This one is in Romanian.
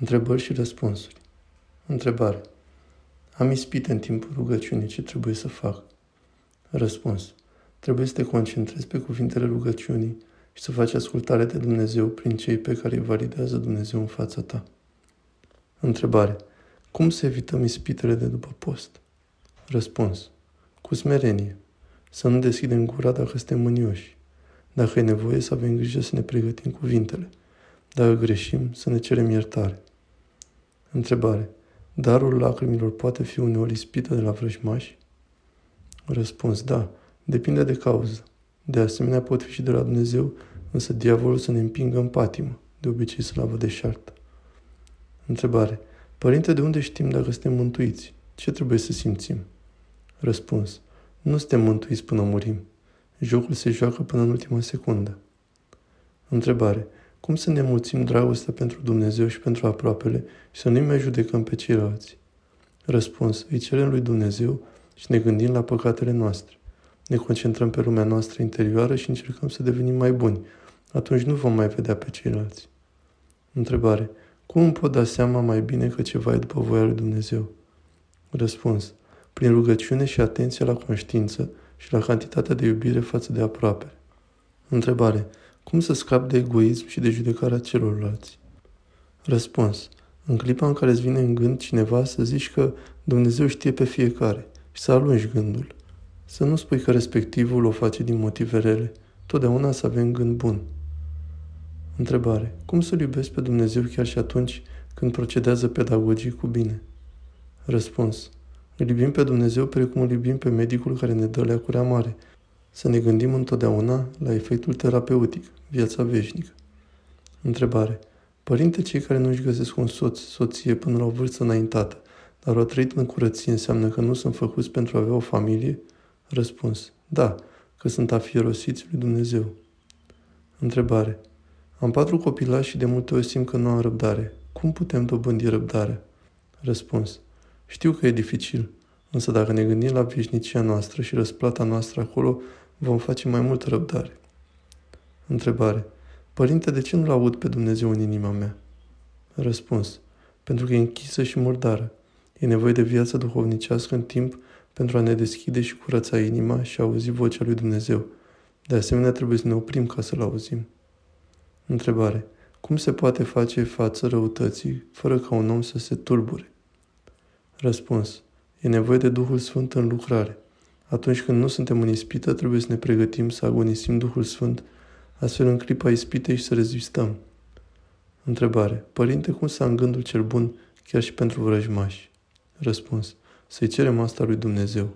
Întrebări și răspunsuri. Întrebare. Am ispit în timpul rugăciunii ce trebuie să fac. Răspuns. Trebuie să te concentrezi pe cuvintele rugăciunii și să faci ascultare de Dumnezeu prin cei pe care îi validează Dumnezeu în fața ta. Întrebare. Cum să evităm ispitele de după post? Răspuns. Cu smerenie. Să nu deschidem gura dacă suntem mânioși. Dacă e nevoie să avem grijă să ne pregătim cuvintele. Dacă greșim, să ne cerem iertare. Întrebare. Darul lacrimilor poate fi uneori ispită de la vrăjmași? Răspuns. Da. Depinde de cauză. De asemenea, pot fi și de la Dumnezeu, însă diavolul să ne împingă în patimă, de obicei slavă de șartă. Întrebare. Părinte, de unde știm dacă suntem mântuiți? Ce trebuie să simțim? Răspuns. Nu suntem mântuiți până murim. Jocul se joacă până în ultima secundă. Întrebare. Cum să ne mulțim dragostea pentru Dumnezeu și pentru aproapele și să nu mai judecăm pe ceilalți? Răspuns. Îi cerem lui Dumnezeu și ne gândim la păcatele noastre. Ne concentrăm pe lumea noastră interioară și încercăm să devenim mai buni. Atunci nu vom mai vedea pe ceilalți. Întrebare. Cum îmi pot da seama mai bine că ceva e după voia lui Dumnezeu? Răspuns. Prin rugăciune și atenție la conștiință și la cantitatea de iubire față de aproape. Întrebare. Cum să scap de egoism și de judecarea celorlalți? Răspuns. În clipa în care îți vine în gând cineva să zici că Dumnezeu știe pe fiecare și să alungi gândul. Să nu spui că respectivul o face din motive rele. Totdeauna să avem gând bun. Întrebare. Cum să-L iubesc pe Dumnezeu chiar și atunci când procedează pedagogic cu bine? Răspuns. Îl iubim pe Dumnezeu precum îl iubim pe medicul care ne dă leacuri mare. Să ne gândim întotdeauna la efectul terapeutic, viața veșnică. Întrebare. Părinte, cei care nu își găsesc un soț, soție până la o vârstă înaintată, dar au trăit în curăție, înseamnă că nu sunt făcuți pentru a avea o familie? Răspuns. Da, că sunt afierosiți lui Dumnezeu. Întrebare. Am patru copilași și de multe ori simt că nu am răbdare. Cum putem dobândi răbdare? Răspuns. Știu că e dificil, însă dacă ne gândim la veșnicia noastră și răsplata noastră acolo, vom face mai mult răbdare. Întrebare. Părinte, de ce nu-L aud pe Dumnezeu în inima mea? Răspuns. Pentru că e închisă și murdară. E nevoie de viață duhovnicească în timp pentru a ne deschide și curăța inima și a auzi vocea lui Dumnezeu. De asemenea, trebuie să ne oprim ca să-L auzim. Întrebare. Cum se poate face față răutății fără ca un om să se turbure? Răspuns. E nevoie de Duhul Sfânt în lucrare. Atunci când nu suntem în ispită, trebuie să ne pregătim să agonisim Duhul Sfânt, astfel în clipa ispitei și să rezistăm. Întrebare. Părinte, cum să am gândul cel bun chiar și pentru vrăjmași? Răspuns. Să-i cerem asta lui Dumnezeu.